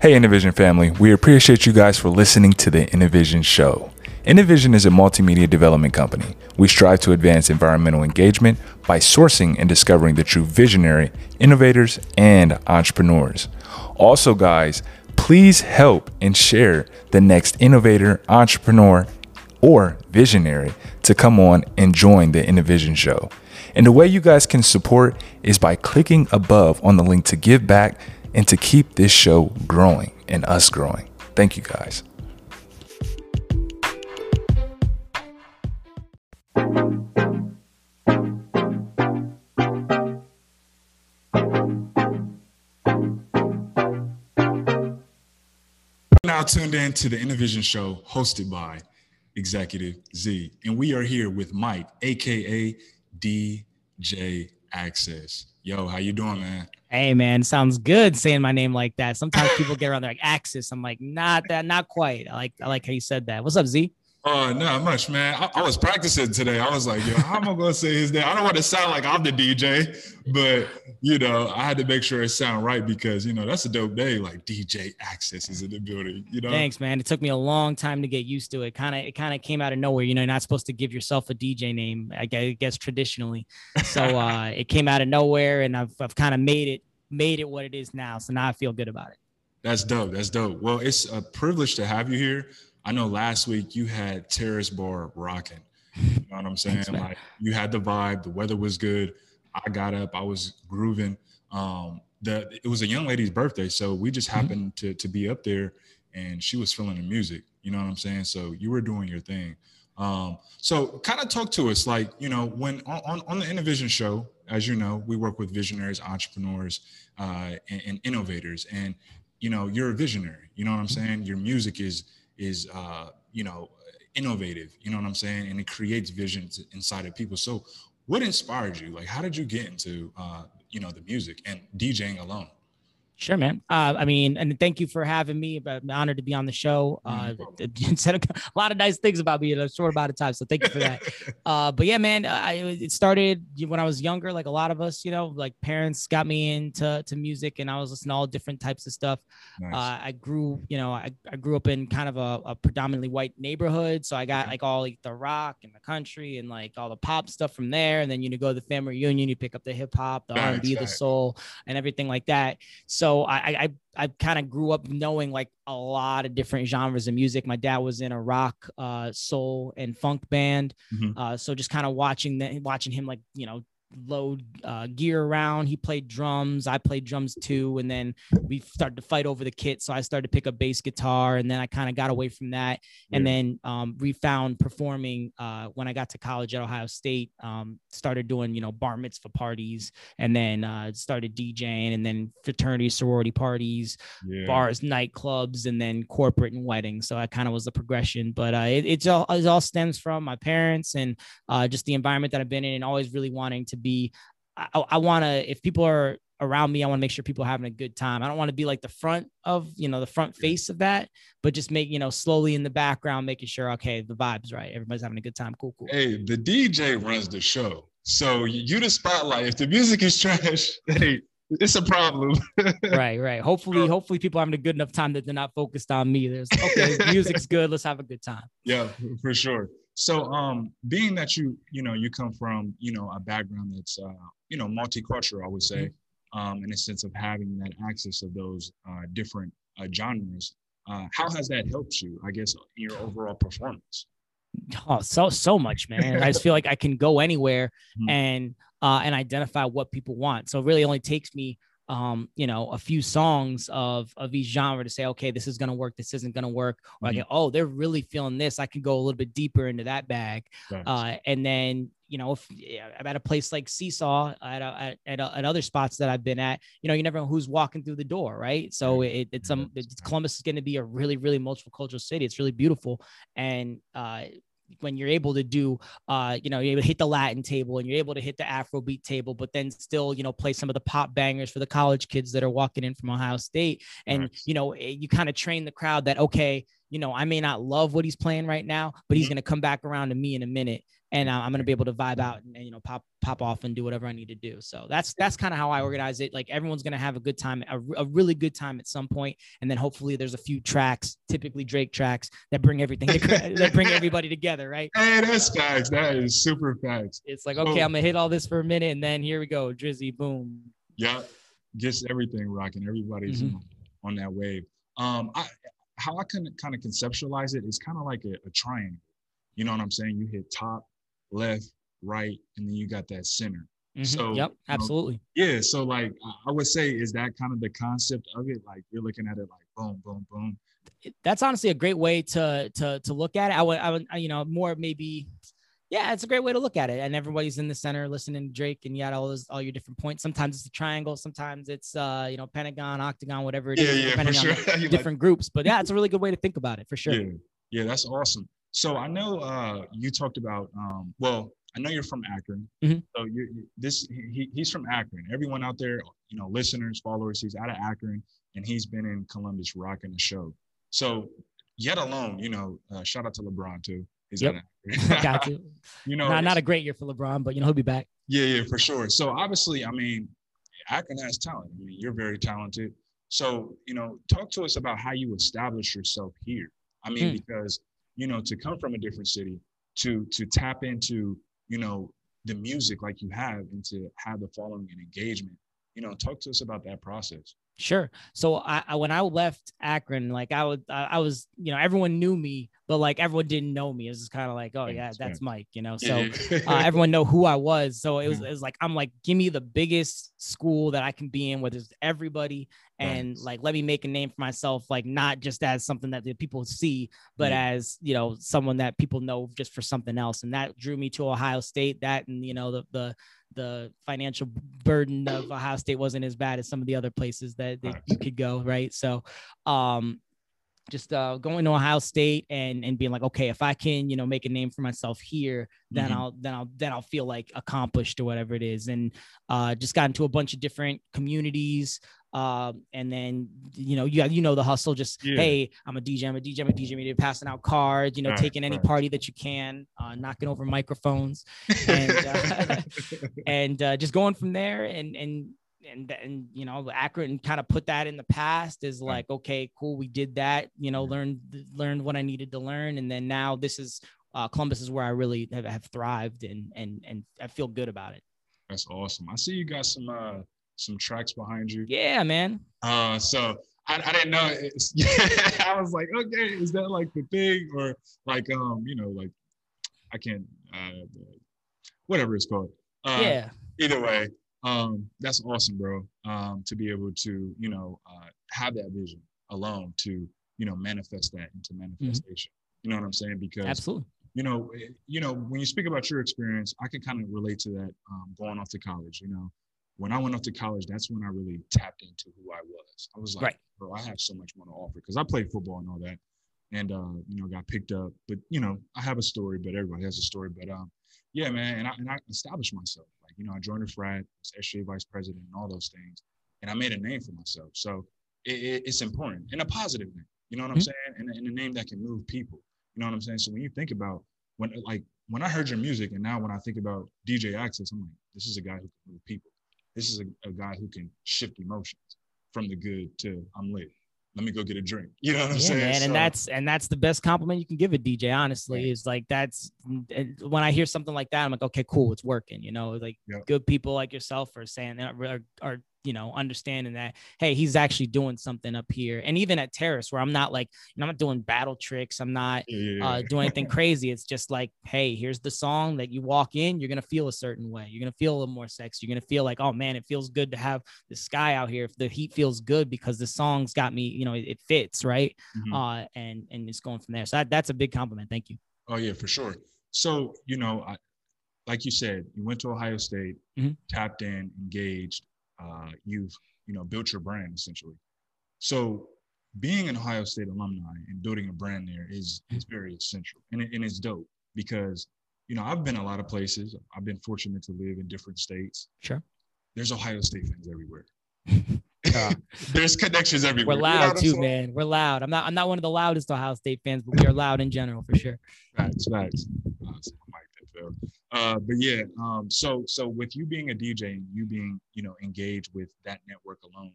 Hey, Innovision family, we appreciate you guys for listening to the Innovision Show. Innovision is a multimedia development company. We strive to advance environmental engagement by sourcing and discovering the true visionary, innovators, and entrepreneurs. Also, guys, please help and share the next innovator, entrepreneur, or visionary to come on and join the Innovision Show. And the way you guys can support is by clicking above on the link to give back and to keep this show growing and us growing. Thank you guys. Now tuned in to the Innovision Show hosted by Executive Z. And we are here with Mike, aka DJ Axcess. Yo, how you doing, man? Hey man, sounds good saying my name like that. Sometimes people get around there like Axis. I'm like, not that, not quite. I like I like how you said that. What's up, Z? Oh, not much, man. I, I, was practicing today. I was like, yo, how am I gonna say his name? I don't want to sound like I'm the DJ, but you know, I had to make sure it sound right because you know that's a dope day. Like DJ Axcess is in the building. You know. Thanks, man. It took me a long time to get used to it. Kind of, it kind of came out of nowhere. You know, you're not supposed to give yourself a DJ name. I guess traditionally, so uh, it came out of nowhere, and I've I've kind of made it made it what it is now. So now I feel good about it. That's dope. That's dope. Well, it's a privilege to have you here. I know last week you had Terrace Bar rocking. You know what I'm saying? Thanks, like you had the vibe, the weather was good. I got up, I was grooving. Um, the it was a young lady's birthday, so we just mm-hmm. happened mm-hmm. to to be up there, and she was feeling the music. You know what I'm saying? So you were doing your thing. Um, so kind of talk to us, like you know, when on on the Innovision show, as you know, we work with visionaries, entrepreneurs, uh, and, and innovators, and you know, you're a visionary. You know what I'm mm-hmm. saying? Your music is is uh, you know innovative you know what i'm saying? And it creates visions inside of people. So what inspired you? Like how did you get into uh, you know the music and djing alone Sure, man. Uh, I mean, and thank you for having me. But I'm honored to be on the show. Uh, said a lot of nice things about me in a short amount of time, so thank you for that. uh, but yeah, man, I, it started when I was younger, like a lot of us, you know, like parents got me into to music, and I was listening to all different types of stuff. Nice. Uh, I grew, you know, I, I grew up in kind of a, a, predominantly white neighborhood, so I got like all like the rock and the country and like all the pop stuff from there, and then you know go to the family reunion, you pick up the hip hop, the R&B, the soul, and everything like that. So so I I I kind of grew up knowing like a lot of different genres of music. My dad was in a rock, uh, soul, and funk band. Mm-hmm. Uh, so just kind of watching that, watching him like you know load uh, gear around. He played drums. I played drums too. And then we started to fight over the kit. So I started to pick up bass guitar and then I kind of got away from that. And yeah. then um, refound performing uh, when I got to college at Ohio State. Um, started doing, you know, bar mitzvah parties and then uh, started DJing and then fraternity, sorority parties, yeah. bars, nightclubs, and then corporate and weddings. So I kind of was the progression. But uh, it, it's all, it all stems from my parents and uh, just the environment that I've been in and always really wanting to be I, I want to if people are around me i want to make sure people are having a good time. I don't want to be like the front of you know the front face of that but just make you know slowly in the background making sure okay the vibes right everybody's having a good time cool cool. Hey the dj runs the show so you the spotlight. If the music is trash hey it's a problem. Right right. Hopefully hopefully people are having a good enough time that they're not focused on me. There's okay music's good let's have a good time. Yeah for sure so, um, being that you, you know, you come from, you know, a background that's, uh, you know, multicultural, I would say, mm-hmm. um, in a sense of having that access of those uh, different uh, genres, uh, how has that helped you, I guess, in your overall performance? Oh, so so much, man. I just feel like I can go anywhere mm-hmm. and uh, and identify what people want. So it really only takes me um, you know, a few songs of of each genre to say, okay, this is gonna work, this isn't gonna work, or mm-hmm. I oh, they're really feeling this. I can go a little bit deeper into that bag, nice. uh, and then you know, if I'm at a place like Seesaw, at, a, at, at, at, other spots that I've been at, you know, you never know who's walking through the door, right? So it, it's um, Columbus is going to be a really, really multicultural city. It's really beautiful, and uh, when you're able to do uh you know you're able to hit the latin table and you're able to hit the afrobeat table but then still you know play some of the pop bangers for the college kids that are walking in from ohio state and right. you know eh, you kind of train the crowd that okay you know i may not love what he's playing right now but he's mm-hmm. going to come back around to me in a minute and uh, I'm gonna be able to vibe out and, and, you know pop pop off and do whatever I need to do. So that's that's kind of how I organize it. Like everyone's gonna have a good time, a, a, really good time at some point, and then hopefully there's a few tracks, typically Drake tracks, that bring everything to, that bring everybody together, right? Hey, that's facts. That is super facts. It's like okay, I'm gonna hit all this for a minute, and then here we go, Drizzy, boom. Yeah, gets everything rocking. Everybody's mm-hmm. on that wave. Um, I how I can kind of conceptualize it is kind of like a, a triangle. You know what I'm saying? You hit top, left, right, and then you got that center. Mm-hmm. So yep, absolutely. Know, yeah. So like I would say, is that kind of the concept of it? Like you're looking at it like boom, boom, boom. That's honestly a great way to to to look at it. I would, I would, you know, more maybe yeah, it's a great way to look at it. And everybody's in the center listening to Drake and you got all those all your different points. Sometimes it's a triangle, sometimes it's uh, you know, pentagon, octagon, whatever it yeah, is, yeah, depending sure. on different like... groups. But yeah, it's a really good way to think about it for sure. Yeah, yeah, that's awesome. So I know uh you talked about um well, I know you're from Akron. Mm-hmm. So you this he, he's from Akron. Everyone out there, you know, listeners, followers, he's out of Akron and he's been in Columbus rocking the show. So yet alone, you know, uh, shout out to LeBron too. He's yep. Got you. you know, not, not a great year for LeBron, but you know he'll be back. Yeah, yeah, for sure. So obviously, I mean, Akron has talent. I mean, you're very talented. So you know, talk to us about how you establish yourself here. I mean, mm. because you know, to come from a different city, to to tap into you know the music like you have, and to have the following and engagement. You know, talk to us about that process. Sure. So I, I, when I left Akron, like I was, I was, you know, everyone knew me, but like everyone didn't know me. It was just kind of like, oh yeah, that's Mike, you know. So mm-hmm. uh, everyone know who I was. So it was, mm-hmm. it was like I'm like, give me the biggest school that I can be in, where there's everybody, and nice. like let me make a name for myself, like not just as something that the people see, but yeah. as you know, someone that people know just for something else. And that drew me to Ohio State. That and you know the the the financial burden of Ohio State wasn't as bad as some of the other places that, that you could go, right? So, um, just uh, going to Ohio State and and being like, okay, if I can, you know, make a name for myself here, then mm-hmm. I'll then I'll then I'll feel like accomplished or whatever it is. And uh, just got into a bunch of different communities. Um, and then you know, you you know the hustle. Just yeah. hey, I'm a DJ, I'm a DJ, I'm a DJ. Media, passing out cards, you know, right, taking any right. party that you can, uh, knocking over microphones, and uh, and uh, just going from there. And and and and you know Akron kind of put that in the past is like okay cool we did that you know learned learned what I needed to learn and then now this is uh, Columbus is where I really have, have thrived and and and I feel good about it. That's awesome. I see you got some uh some tracks behind you. Yeah, man. Uh, so I, I didn't know. I was like, okay, is that like the thing or like um you know like I can't uh whatever it's called. Uh, yeah. Either way, um, that's awesome, bro. Um, to be able to, you know, uh, have that vision alone to, you know, manifest that into mm-hmm. manifestation. Mm-hmm. You know what I'm saying? Because absolutely, you know, you know, when you speak about your experience, I can kind of relate to that. Um, going off to college, you know, when I went off to college, that's when I really tapped into who I was. I was like, right. bro, I have so much more to offer because I played football and all that, and uh, you know, got picked up. But you know, I have a story, but everybody has a story. But um, yeah, man, and I and I established myself Like you know, I joined a frat, was SGA vice president, and all those things, and I made a name for myself. So it, it, it's important and a positive name. You know what I'm mm-hmm. saying? And, and a name that can move people. You know what I'm saying? So when you think about when like when I heard your music, and now when I think about DJ Axcess, I'm like, this is a guy who can move people. This is a, a guy who can shift emotions from the good to I'm lit let me go get a drink. You know what I'm yeah, saying? Man, so, and that's and that's the best compliment you can give a DJ. Honestly, yeah. is like that's when I hear something like that, I'm like, okay, cool, it's working. You know, like yep. good people like yourself are saying are, are you know, understanding that, hey, he's actually doing something up here. And even at Terrace, where I'm not like, you know, I'm not doing battle tricks. I'm not yeah. uh, doing anything crazy. It's just like, hey, here's the song that you walk in, you're going to feel a certain way. You're going to feel a little more sex. You're going to feel like, oh man, it feels good to have the sky out here. If the heat feels good because the song's got me, you know, it, it fits. Right. Mm-hmm. Uh, and, and it's going from there. So that, that's a big compliment. Thank you. Oh yeah, for sure. So, you know, I, like you said, you went to Ohio State, mm-hmm. tapped in, engaged, uh, you've you know built your brand essentially. So being an Ohio State alumni and building a brand there is is very essential, and, it, and it's dope because you know I've been a lot of places. I've been fortunate to live in different states. Sure. There's Ohio State fans everywhere. Uh, There's connections everywhere. We're loud you know too, man. We're loud. I'm not. I'm not one of the loudest Ohio State fans, but we are loud in general for sure. Facts, facts. Uh, Uh, but yeah, um, so so with you being a DJ and you being you know engaged with that network alone,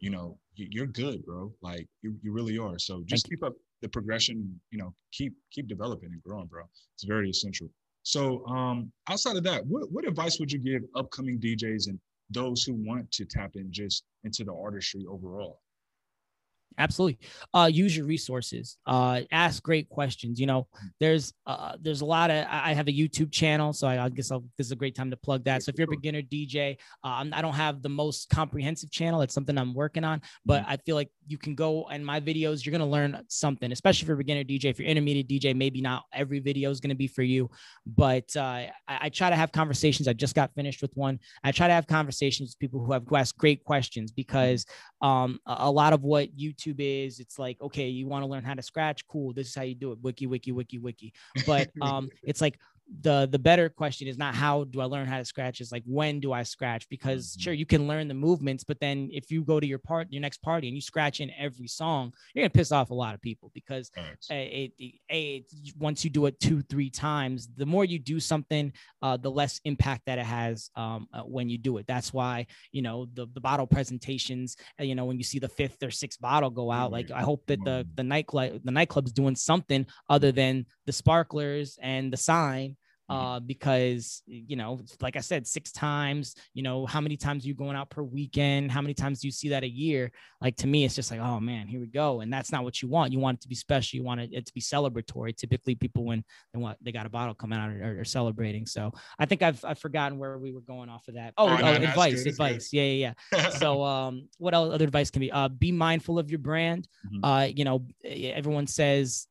you know you're good, bro. Like you, you really are. So just keep up the progression. You know, keep keep developing and growing, bro. It's very essential. So um, outside of that, what what advice would you give upcoming DJs and those who want to tap in just into the artistry overall? Absolutely. Uh use your resources. Uh ask great questions. You know there's uh there's a lot of i have a youtube channel so i, I guess I'll, this is a great time to plug that. So if you're a beginner dj um, i don't have the most comprehensive channel. It's something i'm working on but mm-hmm. i feel like you can go in my videos you're going to learn something especially if you're a beginner dj if you're intermediate dj maybe not every video is going to be for you but uh, I, I, try to have conversations. I just got finished with one. I try to have conversations with people who have asked great questions because um, a, a lot of what youtube YouTube is, it's like, okay, you want to learn how to scratch? Cool. This is how you do it. Wiki, wiki, wiki, wiki. But um, it's like the the better question is not how do I learn how to scratch is like when do I scratch because mm-hmm. sure you can learn the movements but then if you go to your part your next party and you scratch in every song you're gonna piss off a lot of people because nice. it, it, it, once you do it two three times the more you do something uh, the less impact that it has um, uh, when you do it that's why you know the, the bottle presentations uh, you know when you see the fifth or sixth bottle go out like I hope that the the nightclub the nightclub's doing something other than the sparklers and the sign Mm-hmm. Uh, because you know, like I said, six times. You know, how many times are you going out per weekend? How many times do you see that a year? Like to me, it's just like, oh man, here we go. And that's not what you want. You want it to be special. You want it to be celebratory. Typically, people when they want they got a bottle coming out are, are celebrating. So I think I've I've forgotten where we were going off of that. Oh, oh, oh advice, good, advice. Yeah, yeah, yeah. so um, what else, other advice can be? Uh, be mindful of your brand. Mm-hmm. Uh, you know, everyone says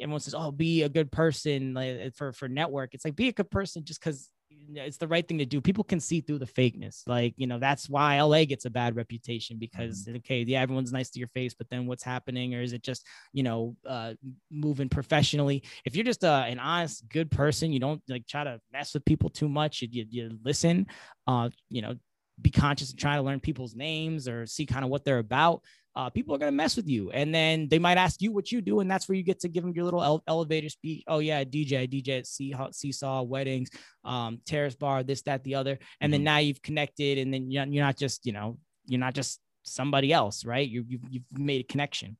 everyone says, "Oh, be a good person like, for for network." It's like be a good person just because it's the right thing to do. People can see through the fakeness. Like, you know, that's why LA gets a bad reputation because, mm-hmm. okay, yeah, everyone's nice to your face, but then what's happening? Or is it just, you know, uh, moving professionally? If you're just uh, an honest, good person, you don't like try to mess with people too much. You, you, you listen, uh, you know, be conscious and try to learn people's names or see kind of what they're about uh, people are going to mess with you. And then they might ask you what you do. And that's where you get to give them your little ele- elevator speech. Oh, yeah, DJ, DJ at Seesaw, Seesaw weddings, um, terrace bar, this, that, the other. And mm-hmm. then now you've connected. And then you're, you're not just, you know, you're not just somebody else, right? You, you've, you've made a connection.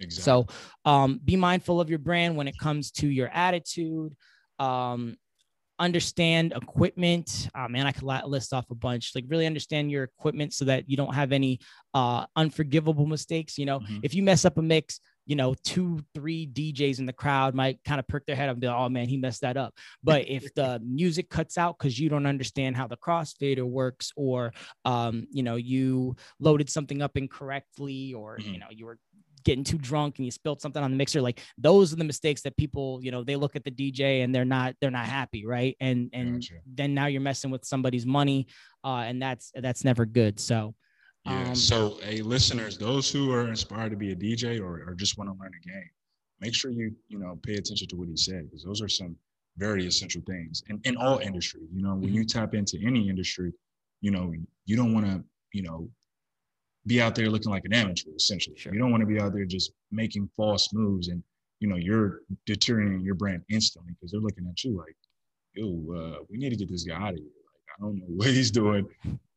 Exactly. So um, be mindful of your brand when it comes to your attitude. Um, understand equipment. Uh, man, I could list off a bunch. Like really understand your equipment so that you don't have any uh, unforgivable mistakes. You know, mm-hmm. if you mess up a mix, you know, two, three DJs in the crowd might kind of perk their head up and be like, oh man, he messed that up. But if the music cuts out because you don't understand how the crossfader works, or um, you know, you loaded something up incorrectly, or mm-hmm. you know, you were getting too drunk and you spilled something on the mixer like those are the mistakes that people you know they look at the dj and they're not they're not happy right and and gotcha. then now you're messing with somebody's money uh and that's that's never good so yeah um, so hey listeners those who are inspired to be a dj or, or just want to learn a game make sure you you know pay attention to what he said because those are some very essential things in, in all industries you know when you mm-hmm. tap into any industry you know you don't want to you know be out there looking like an amateur, essentially. Sure. You don't want to be out there just making false moves and you know you're deteriorating your brand instantly because they're looking at you like, yo, uh, we need to get this guy out of here. Like I don't know what he's doing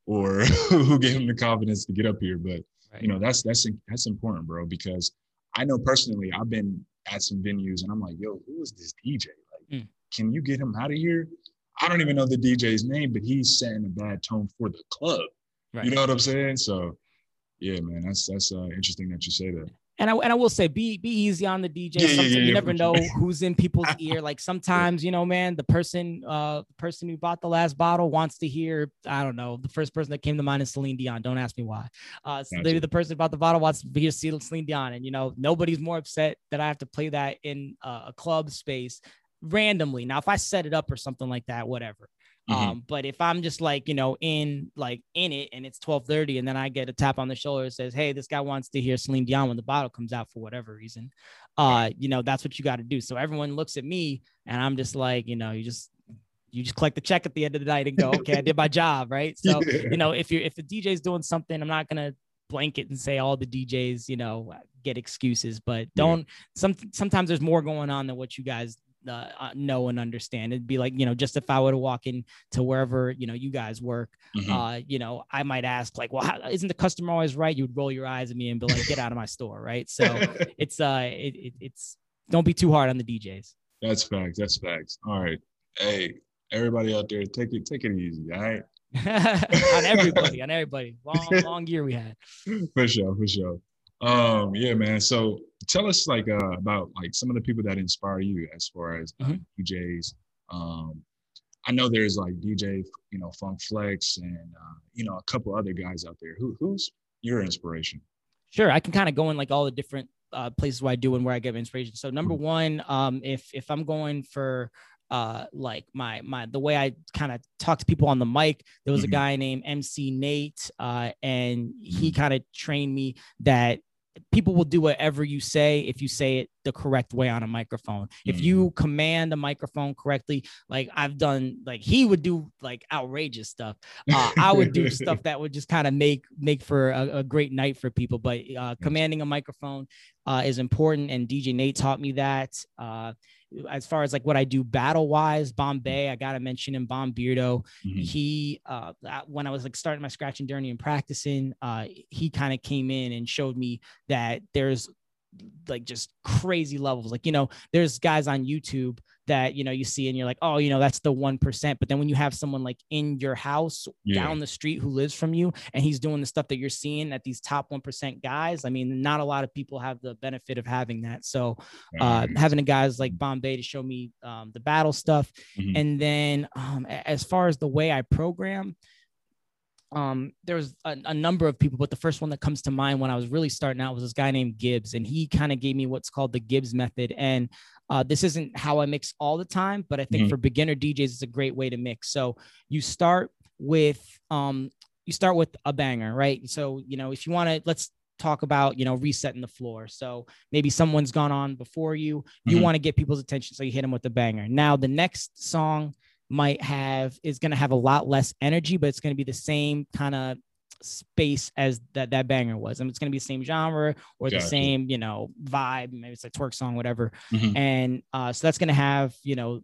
or who gave him the confidence to get up here, but right. you know that's that's that's important, bro. Because I know personally, I've been at some venues and I'm like, yo, who is this DJ? Like, mm. can you get him out of here? I don't even know the DJ's name, but he's setting a bad tone for the club. Right. You know what I'm saying? So yeah, man, that's that's uh, interesting that you say that. And I and I will say, be be easy on the DJ. Yeah, yeah, yeah, you never know who's in people's ear. Like sometimes, you know, man, the person uh the person who bought the last bottle wants to hear. I don't know. The first person that came to mind is Celine Dion. Don't ask me why. Uh, so maybe the person who bought the bottle wants to hear Celine Dion, and you know, nobody's more upset that I have to play that in uh, a club space randomly. Now, if I set it up or something like that, whatever. Mm-hmm. Um, but if I'm just like, you know, in like in it and it's 1230 and then I get a tap on the shoulder that says, Hey, this guy wants to hear Celine Dion when the bottle comes out for whatever reason. Uh, you know, that's what you got to do. So everyone looks at me and I'm just like, you know, you just you just collect the check at the end of the night and go, okay, I did my job, right? So, yeah. you know, if you're if the DJ's doing something, I'm not gonna blanket and say all the DJs, you know, get excuses, but don't yeah. some sometimes there's more going on than what you guys uh, know and understand. It'd be like, you know, just if I were to walk in to wherever, you know, you guys work, mm-hmm. uh, you know, I might ask like, well, how, isn't the customer always right? You would roll your eyes at me and be like, get out of my store. Right. So it's, uh, it, it, it's, don't be too hard on the DJs. That's facts. That's facts. All right. Hey, everybody out there, take it, take it easy. All right. on everybody, on everybody. Long, long year we had. For sure, for sure. Um, yeah, man. So tell us like uh, about like some of the people that inspire you as far as uh, mm-hmm. DJs. Um, I know there's like DJ, you know, Funk Flex, and uh, you know a couple other guys out there. Who who's your inspiration? Sure, I can kind of go in like all the different uh, places where I do and where I get inspiration. So number mm-hmm. one, um, if if I'm going for uh like my my the way I kind of talk to people on the mic. There was mm-hmm. a guy named MC Nate, uh, and he mm-hmm. kind of trained me that people will do whatever you say if you say it the correct way on a microphone. Mm-hmm. If you command a microphone correctly, like I've done, like he would do like outrageous stuff. Uh, I would do stuff that would just kind of make make for a, a, great night for people. But uh, commanding a microphone uh, is important, and DJ Nate taught me that. Uh, as far as like what I do battle wise, Bombay, I gotta mention him, Bomb Beardo. Mm-hmm. He uh when I was like starting my scratching journey and practicing, uh he kind of came in and showed me that there's like just crazy levels. Like, you know, there's guys on YouTube that, you know, you see and you're like, oh, you know, that's the 1%. But then when you have someone like in your house yeah. down the street who lives from you and he's doing the stuff that you're seeing at these top 1% guys, I mean, not a lot of people have the benefit of having that. So uh, having a guys like Bombay to show me um, the battle stuff. Mm-hmm. And then um, as far as the way I program, um there was a, a, number of people but the first one that comes to mind when i was really starting out was this guy named gibbs and he kind of gave me what's called the gibbs method and uh, this isn't how i mix all the time but i think mm-hmm. for beginner djs it's a great way to mix so you start with um you start with a banger right so you know if you want to let's talk about you know resetting the floor so maybe someone's gone on before you you mm-hmm. want to get people's attention so you hit them with the banger now the next song might have is going to have a lot less energy, but it's going to be the same kind of space as that that banger was. I and it's going to be the same genre or gotcha. the same, you know, vibe. Maybe it's a twerk song, whatever. Mm-hmm. And uh, so that's going to have, you know,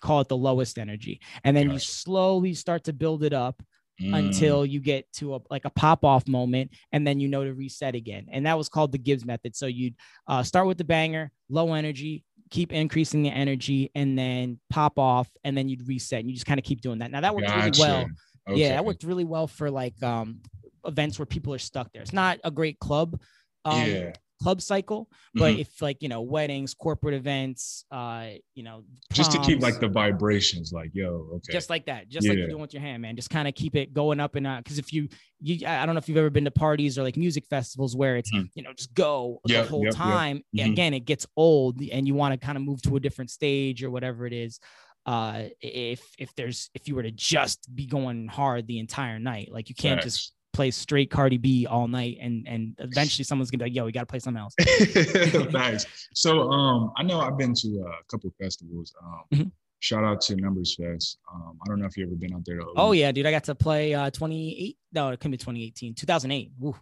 call it the lowest energy, and then gotcha. you slowly start to build it up. Mm. Until you get to a like a pop off moment, and then you know to reset again, and that was called the Gibbs method. So you'd uh, start with the banger, low energy, keep increasing the energy and then pop off and then you'd reset and you just kind of keep doing that. Now that works gotcha. really well. Okay. Yeah, that worked really well for like um events where people are stuck there. It's not a great club um yeah club cycle but mm-hmm. if like you know weddings corporate events uh you know proms, just to keep like the vibrations like yo okay just like that just yeah. like you're doing with your hand man just kind of keep it going up and out because if you you i don't know if you've ever been to parties or like music festivals where it's mm-hmm. you know just go yep, the whole yep, time yep. Mm-hmm. again it gets old and you want to kind of move to a different stage or whatever it is uh if if there's if you were to just be going hard the entire night like you can't Facts. just play straight Cardi B all night, and and eventually someone's gonna be like, "Yo, we gotta play something else." nice. So um, I know I've been to a couple festivals. Um, mm-hmm. Shout out to Numbers Fest. Um, I don't know if you've ever been out there. Though. Oh yeah, dude, I got to play uh 28. No, it could be 2018, 2008. Woo.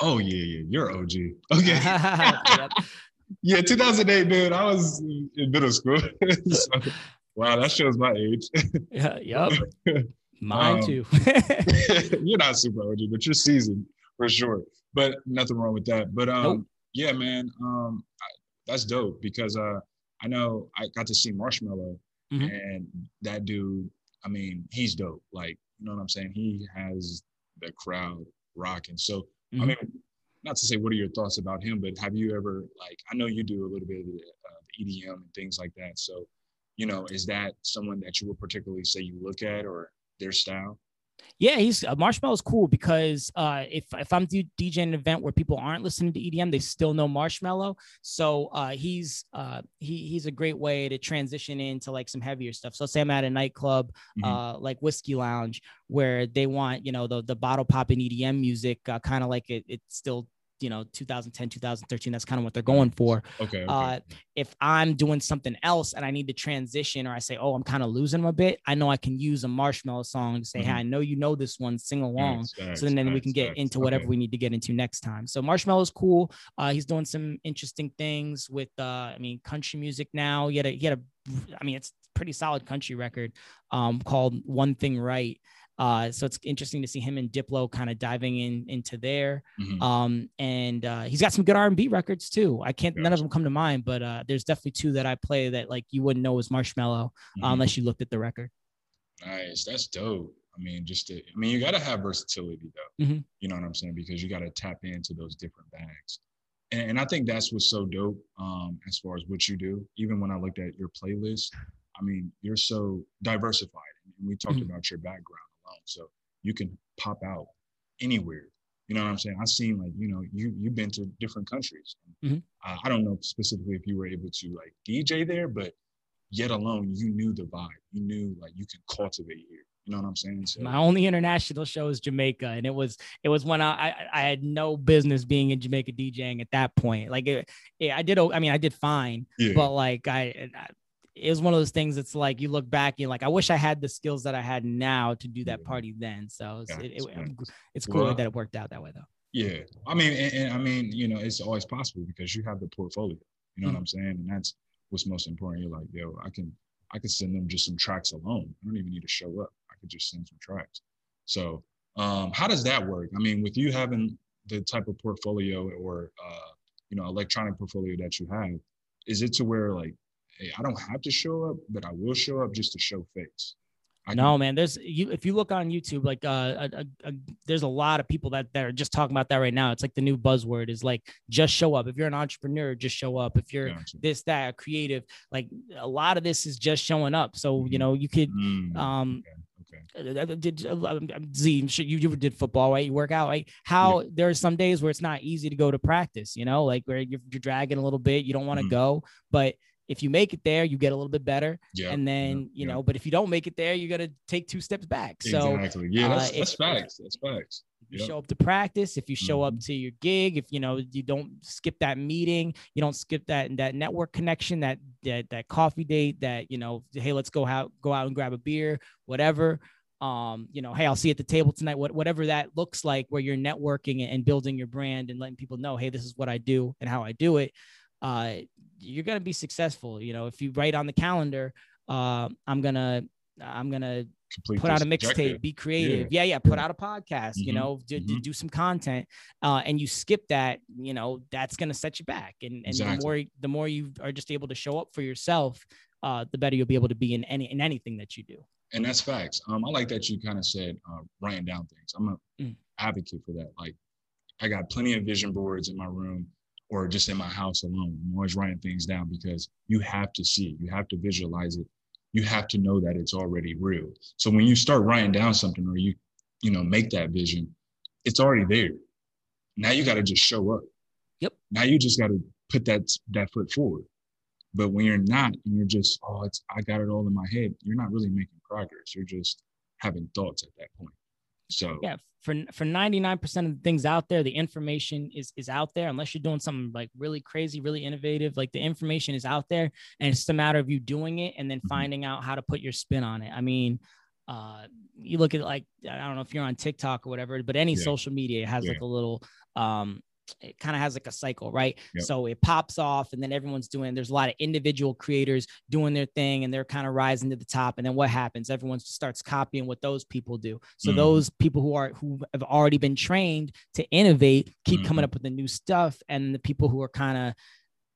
Oh yeah, yeah, you're OG. Okay. yeah, 2008, dude. I was in middle school. so, wow, that shows my age. yeah. Yep. Mine um, too. you're not super OG, but you're seasoned for sure. But nothing wrong with that. But um, nope. yeah, man, um, I, that's dope because uh, I know I got to see Marshmello, mm-hmm. and that dude. I mean, he's dope. Like, you know what I'm saying? He has the crowd rocking. So, mm-hmm. I mean, not to say what are your thoughts about him, but have you ever like? I know you do a little bit of the, uh, the EDM and things like that. So, you know, is that someone that you would particularly say you look at, or their style? Yeah, he's uh, Marshmello's cool because uh, if if I'm DJing an event where people aren't listening to EDM, they still know Marshmello. So uh, he's uh, he he's a great way to transition into like some heavier stuff. So say I'm at a nightclub mm-hmm. uh, like Whiskey Lounge where they want you know the the bottle popping EDM music, uh, kind of like it, it's still you know 2010 2013 that's kind of what they're going for Okay. okay. uh, if i'm doing something else and i need to transition or i say oh i'm kind of losing them a bit i know i can use a Marshmello song to say hey Mhm. i know you know this one sing along so then, then we can get into whatever Okay. we need to get into next time so Marshmello's cool uh, he's doing some interesting things with uh, i mean country music now he had a he had a i mean it's pretty solid country record um, called one thing right uh, so it's interesting to see him and Diplo kind of diving in into there. Mhm. Um, and uh, he's got some good R&B records too. I can't, none of them come to mind, but uh, there's definitely two that I play that like you wouldn't know was Marshmello uh, Mhm. unless you looked at the record. Nice. That's dope. I mean, just to, I mean, you got to have versatility though. Mhm. You know what I'm saying? Because you got to tap into those different bags. And, and I think that's what's so dope um, as far as what you do. Even when I looked at your playlist, I mean, you're so diversified. And we talked Mhm. about your background. So you can pop out anywhere. You know what I'm saying? I've seen like, you know, you, you've been to different countries. Mhm. Uh, I don't know specifically if you were able to like DJ there, but yet alone you knew the vibe. You knew like you can cultivate here. You know what I'm saying? So My only international show is Jamaica, and it was it was when I I, I had no business being in Jamaica DJing at that point. Like it, yeah, I did. I mean, I did fine, yeah, but like I, I it was one of those things that's like you look back you're like i wish i had the skills that i had now to do that party then so it's, it, it, it's cool Well- that it worked out that way though yeah. I mean, and, and I mean, you know, it's always possible because you have the portfolio. You know Mhm. what I'm saying? And that's what's most important. You're like, yo, I can I can send them just some tracks alone. I don't even need to show up. I could just send some tracks. So um, how does that work? I mean, with you having the type of portfolio or uh, you know, electronic portfolio that you have, is it to where like, hey, I don't have to show up, but I will show up just to show face? I can- man there's you if you look on youtube like uh, a, a, a, there's a lot of people that, that are just talking about that right now it's like the new buzzword is like just show up if you're an entrepreneur just show up if you're Gotcha. this that creative like a lot of this is just showing up so you Mhm. know you could Mm, um okay. uh, uh, did uh, um, um, Z, I'm sure you, you did football, right? You work out, right? How there are some days where it's not easy to go to practice, you know, like where you're, you're dragging a little bit, you don't want to Mhm. go, but if you make it there, you get a little bit better, Yeah. and then yeah, you yeah. know, but if you don't make it there, you're gonna take two steps back. So exactly. Yeah, uh, that's, that's if- facts. That's facts. if you show up to practice, if you show up Mhm. to your gig, if you know you don't skip that meeting, you don't skip that that network connection, that that that coffee date, that you know, hey, let's go out go out and grab a beer, whatever. Um, you know, hey, I'll see you at the table tonight. What whatever that looks like, where you're networking and building your brand and letting people know, hey, this is what I do and how I do it. Uh, you're gonna be successful. You know, if you write on the calendar, uh, I'm gonna I'm gonna Complete put out a mixtape, be creative. Yeah, yeah, put out a podcast, you Mhm, know, do, mhm. do some content. Uh, and you skip that, you know, that's gonna set you back. And and Exactly. the more the more you are just able to show up for yourself, uh, the better you'll be able to be in any in anything that you do. and that's facts. Um, I like that you kind of said uh, writing down things. I'm an Mm. advocate for that. Like, I got plenty of vision boards in my room or just in my house alone. I'm always writing things down because you have to see it. You have to visualize it. You have to know that it's already real. So when you start writing down something or you, you know, make that vision, it's already there. Now you got to just show up. Yep. Now you just got to put that that foot forward. But when you're not, and you're just, oh, it's I got it all in my head. You're not really making progress. You're just having thoughts at that point. So Yeah, for for 99% of the things out there, the information is is out there unless you're doing something like really crazy, really innovative. Like the information is out there and it's just a matter of you doing it and then Mhm. finding out how to put your spin on it. I mean, uh you look at like I don't know if you're on TikTok or whatever, but any Yeah. social media has like a little um it kind of has like a cycle, right? Yep. So it pops off and then everyone's doing there's a lot of individual creators doing their thing and they're kind of rising to the top. And then what happens? Everyone starts copying what those people do. So Mhm. those people who are who have already been trained to innovate keep coming Mhm. up with the new stuff. And the people who are kind of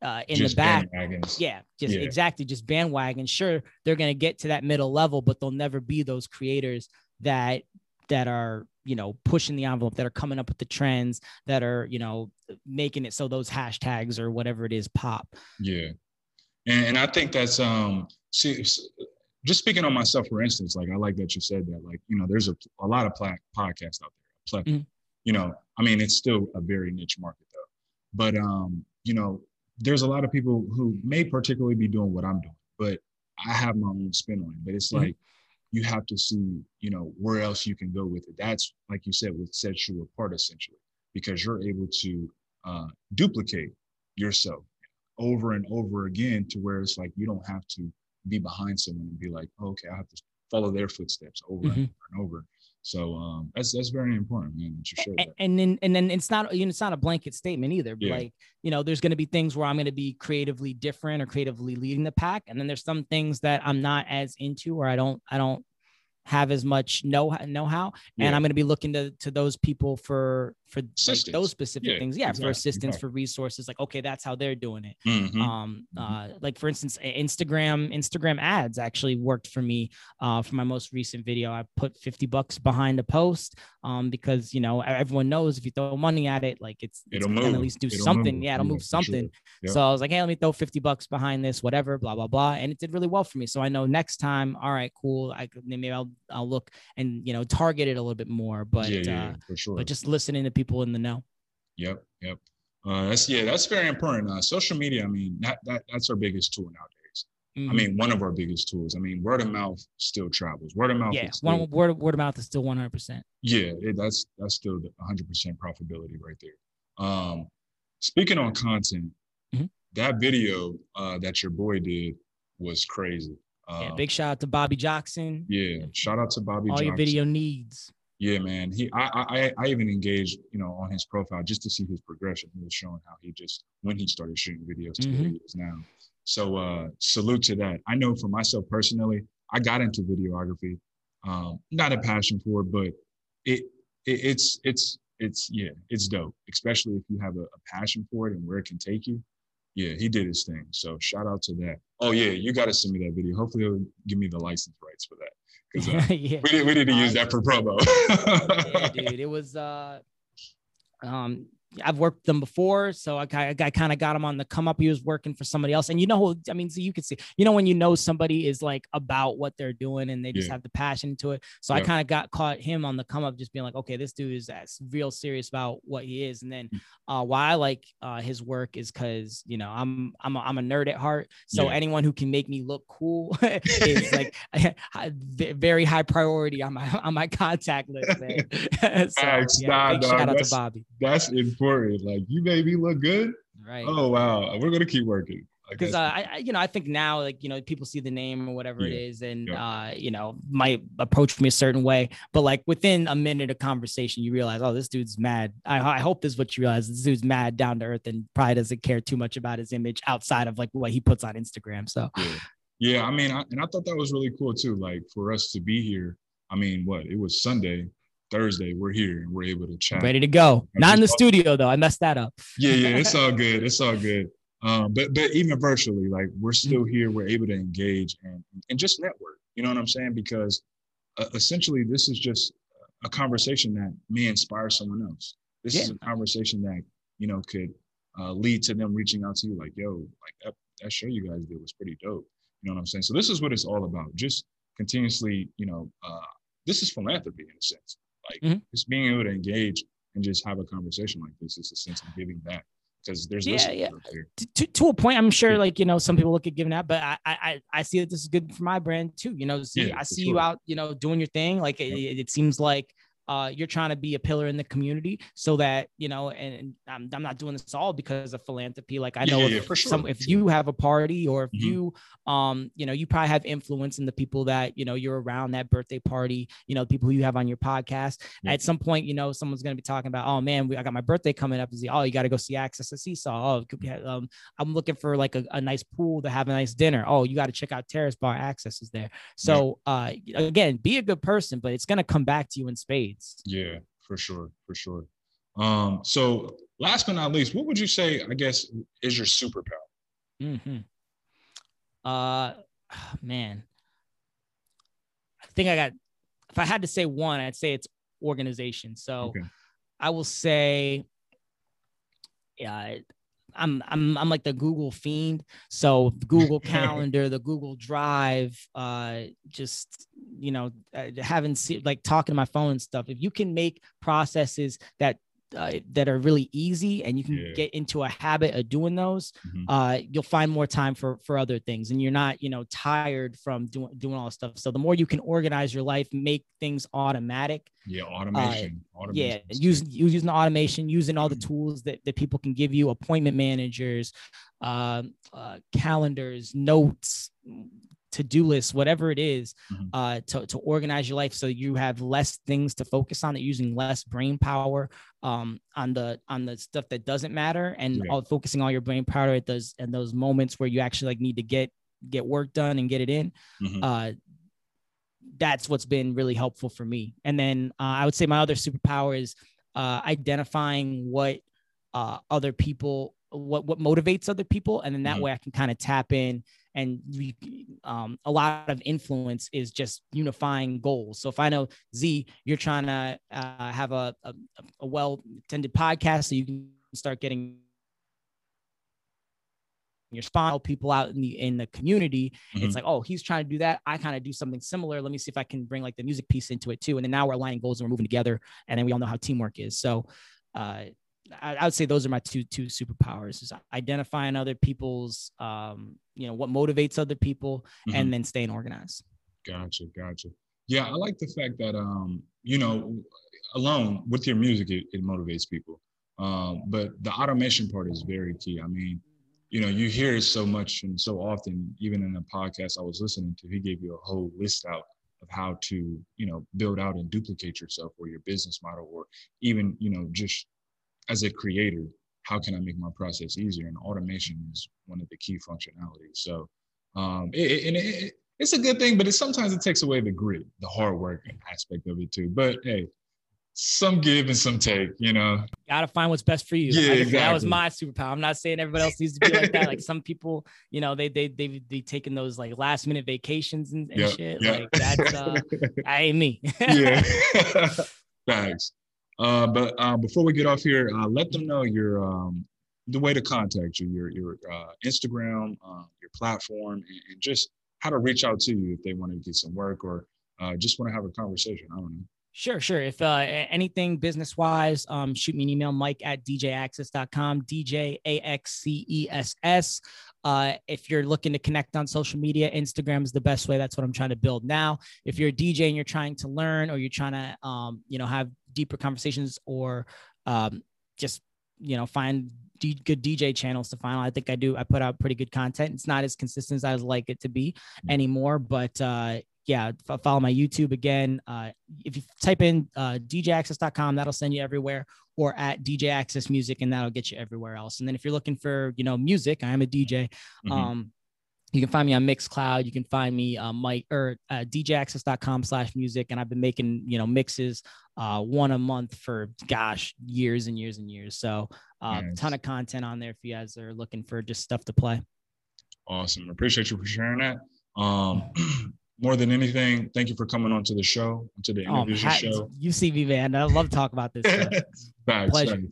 uh, in just the back bandwagons. yeah, just Yeah. exactly, just bandwagon. Sure, they're gonna get to that middle level, but they'll never be those creators that that are you know pushing the envelope, that are coming up with the trends, that are you know making it so those hashtags or whatever it is pop. Yeah. And, and I think that's um see just speaking on myself for instance, like I like that you said that. Like, you know, there's a, a lot of pla- podcasts out there. plethora. Mhm. You know, I mean it's still a very niche market though. But um, you know, there's a lot of people who may particularly be doing what I'm doing, but I have my own spin on it. But it's Mhm. like you have to see, you know, where else you can go with it. That's like you said, what sets you apart essentially, because you're able to uh, duplicate yourself over and over again to where it's like you don't have to be behind someone and be like, oh, okay, I have to follow their footsteps over mm-hmm. and over and over. So um, that's that's very important, man. That you show that. And then and then it's not you know it's not a blanket statement either. Yeah. Like you know, there's going to be things where I'm going to be creatively different or creatively leading the pack, and then there's some things that I'm not as into or I don't I don't have as much know know how, yeah. and I'm going to be looking to to those people for for like those specific yeah, things. Yeah, exactly, for assistance, for resources. Like, okay, that's how they're doing it. Mm-hmm. Um, mm-hmm. uh, like for instance, Instagram Instagram ads actually worked for me. Uh, for my most recent video, I put 50 bucks behind a post. Um, because you know everyone knows if you throw money at it, like it's, it's it'll at least do it'll something. Move. Yeah, it'll move something. Sure. So I was like, hey, let me throw 50 bucks behind this, whatever, blah blah blah, and it did really well for me. So I know next time, all right, cool. I maybe I'll I'll look and you know target it a little bit more. But yeah, yeah, uh, sure. But just listening to people in the know. Yep, yep. Uh, that's yeah, that's very important. Uh, social media, I mean, that, that that's our biggest tool nowadays. Mm-hmm. I mean, one of our biggest tools. I mean, word of mouth still travels. Word of mouth. Yeah, still, one, word word of mouth is still one hundred percent. Yeah, it, that's that's still one hundred percent profitability right there. Um, speaking on content, mm-hmm. that video uh, that your boy did was crazy. yeah, um, big shout out to Bobby Jackson. Yeah, shout out to Bobby. All your video needs. Yeah, man. He, I, I, I even engaged, you know, on his profile just to see his progression. He was showing how he just when he started shooting videos to mm-hmm. where he is now. So, uh, salute to that. I know for myself personally, I got into videography. Um, not a passion for it, but it, it it's it's it's yeah, it's dope. Especially if you have a, a passion for it and where it can take you. Yeah, he did his thing. So shout out to that. Oh yeah, you got to send me that video. Hopefully, he'll give me the license rights for that because uh, yeah. we, we need to use that for promo. yeah, dude, it was uh, um, I've worked them before, so I, I, I kind of got him on the come up. He was working for somebody else, and you know, I mean, so you can see, you know, when you know somebody is like about what they're doing and they just yeah. have the passion to it. So yeah. I kind of got caught him on the come up, just being like, okay, this dude is as real serious about what he is. And then hmm. uh, why I like uh, his work is because you know I'm I'm a, I'm a nerd at heart, so yeah. anyone who can make me look cool is like very high priority on my on my contact list. Man. so, yeah, nah, big shout out to Bobby. That's important. Like you made me look good. Right. Oh wow, we're gonna keep working. Because uh, I, you know, I think now, like you know, people see the name or whatever yeah. it is, and yeah. uh, you know, might approach me a certain way. But like within a minute of conversation, you realize, oh, this dude's mad. I, I hope this is what you realize. This dude's mad, down to earth, and probably doesn't care too much about his image outside of like what he puts on Instagram. So, yeah, yeah I mean, I, and I thought that was really cool too. Like for us to be here. I mean, what it was Sunday Thursday, we're here and we're able to chat. Ready to go. Not in the studio though. I messed that up. Yeah, yeah, it's all good. It's all good. Um, but but even virtually, like we're still mm-hmm. here. We're able to engage and and just network. You know what I'm saying? Because uh, essentially, this is just a conversation that may inspire someone else. This yeah. is a conversation that you know could uh, lead to them reaching out to you, like, "Yo, like that, that show you guys did was pretty dope." You know what I'm saying? So this is what it's all about. Just continuously, you know, uh, this is philanthropy in a sense. Like mm-hmm. just being able to engage and just have a conversation like this is a sense of giving back because there's yeah, yeah. To, to a point, I'm sure like you know some people look at giving that, but I I I see that this is good for my brand too. You know, see, yeah, I see sure. you out, you know, doing your thing. Like it, it seems like uh, you're trying to be a pillar in the community so that you know and, I'm, I'm, not doing this all because of philanthropy. Like i know yeah, if, yeah, sure, some, if you have a party or if mm-hmm. you um you know you probably have influence in the people that you know you're around that birthday party you know people who you have on your podcast. Yeah. at some point you know someone's going to be talking about oh man we, i got my birthday coming up. Is oh you got to go see Axcess to seesaw. Oh um, i'm looking for like a, a, nice pool to have a nice dinner. Oh you got to check out terrace bar. Axcess is there. So uh again be a good person but it's going to come back to you in spades yeah, for sure, for sure. Um, so last but not least, what would you say, I guess, is your superpower? Mm-hmm. Uh man. I think I got if I had to say one, I'd say it's organization. So okay. I will say yeah, I'm I'm I'm like the Google fiend. So Google Calendar, the Google Drive, uh, just you know, uh, having see, like talking to my phone and stuff. If you can make processes that uh, that are really easy and you can yeah. get into a habit of doing those mm-hmm. uh, you'll find more time for for other things and you're not you know tired from doing doing all this stuff so the more you can organize your life make things automatic yeah automation, uh, automation yeah using using the automation using all the mm-hmm. tools that, that people can give you appointment managers uh, uh calendars notes to-do list whatever it is, mm-hmm. uh, to, to organize your life so you have less things to focus on that using less brain power um, on the on the stuff that doesn't matter and yeah. all, focusing all your brain power at those and those moments where you actually like need to get get work done and get it in mm-hmm. uh, that's what's been really helpful for me and then uh, i would say my other superpower is uh, identifying what uh, other people what what motivates other people and then that mm-hmm. way i can kind of tap in and we, um, a lot of influence is just unifying goals. So if I know Z, you're trying to uh, have a, a, a well attended podcast, so you can start getting your spot people out in the in the community mm-hmm. it's like oh he's trying to do that. I kind of do something similar. Let me see if i can bring like the music piece into it too. And then now we're aligning goals and we're moving together. And then we all know how teamwork is. So uh I, I would say those are my two two superpowers: is identifying other people's, um, you know, what motivates other people, mm-hmm. and then staying organized. Gotcha, gotcha. Yeah, I like the fact that um, you know, alone with your music, it, it motivates people. Um, but the automation part is very key. I mean, you know, you hear it so much and so often, even in a podcast I was listening to, he gave you a whole list out of how to, you know, build out and duplicate yourself or your business model, or even, you know, just as a creator, how can I make my process easier? And automation is one of the key functionalities. So, um, it, it, it, it's a good thing, but it sometimes it takes away the grit, the hard work aspect of it too. But hey, some give and some take, you know. Gotta find what's best for you. Yeah, exactly. That was my superpower. I'm not saying everybody else needs to be like that. Like some people, you know, they they they they taking those like last minute vacations and, and yep, shit. Yep. Like that's uh, I ain't me. yeah. Thanks. Uh, but uh, before we get off here, uh, let them know your um, the way to contact you, your your uh, Instagram, uh, your platform, and, and, just how to reach out to you if they want to get some work or just want to have a conversation. I don't know. Sure, sure. If uh, anything business wise, um, shoot me an email, mike at djaxcess.com, DJ A X C E S S. Uh, if you're looking to connect on social media, Instagram is the best way. That's what I'm trying to build now. If you're a DJ and you're trying to learn or you're trying to, um, you know, have deeper conversations or um, just, you know, find D- good DJ channels to find. I think I do. I put out pretty good content. It's not as consistent as I would like it to be anymore, but uh, yeah, follow my YouTube again. Uh, if you type in uh, djaxcess.com, that'll send you everywhere, or at DJ Axcess Music, and that'll get you everywhere else. And then if you're looking for, you know, music, I am a DJ. Mm-hmm. Um, you can find me on Mixcloud. You can find me uh, my or uh, djaxcess.com slash music. And I've been making, you know, mixes uh, one a month for gosh, years and years and years. So a uh, nice. ton of content on there if you guys are looking for just stuff to play. Awesome. Appreciate you for sharing that. Um, more than anything, thank you for coming on to the show, to the oh, interview show. You see me, man. I love to talk about this. Facts, Pleasure.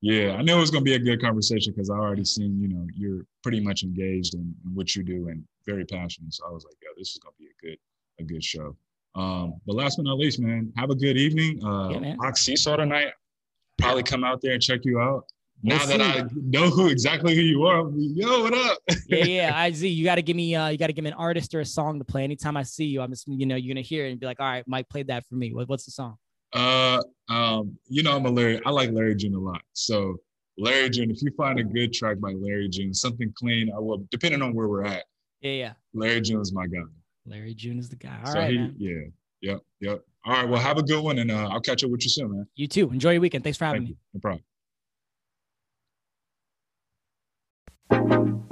Yeah, I knew it was going to be a good conversation because I already seen, you know, you're pretty much engaged in, in, what you do and very passionate. So I was like, yo, this is going to be a good, a good show. Um, but last but not least, man, have a good evening. Uh, yeah, man. Seesaw tonight. Probably come out there and check you out now that I know who exactly who you are, yo, what up? yeah, yeah. I see. You got to give me, uh, you got to give me an artist or a song to play. Anytime I see you, I'm just, you know, you're gonna hear it and be like, all right, Mike played that for me. What, what's the song? Uh, um, you know, I'm a Larry. I like Larry June a lot. So Larry June, if you find a good track by Larry June, something clean, I will. Depending on where we're at. Yeah, yeah. Larry June is my guy. Larry June is the guy. All so right, he, yeah, yep, yep. All right. Well, have a good one, and uh, I'll catch up with you soon, man. You too. Enjoy your weekend. Thanks for having Thank me. You. No problem. Thank you.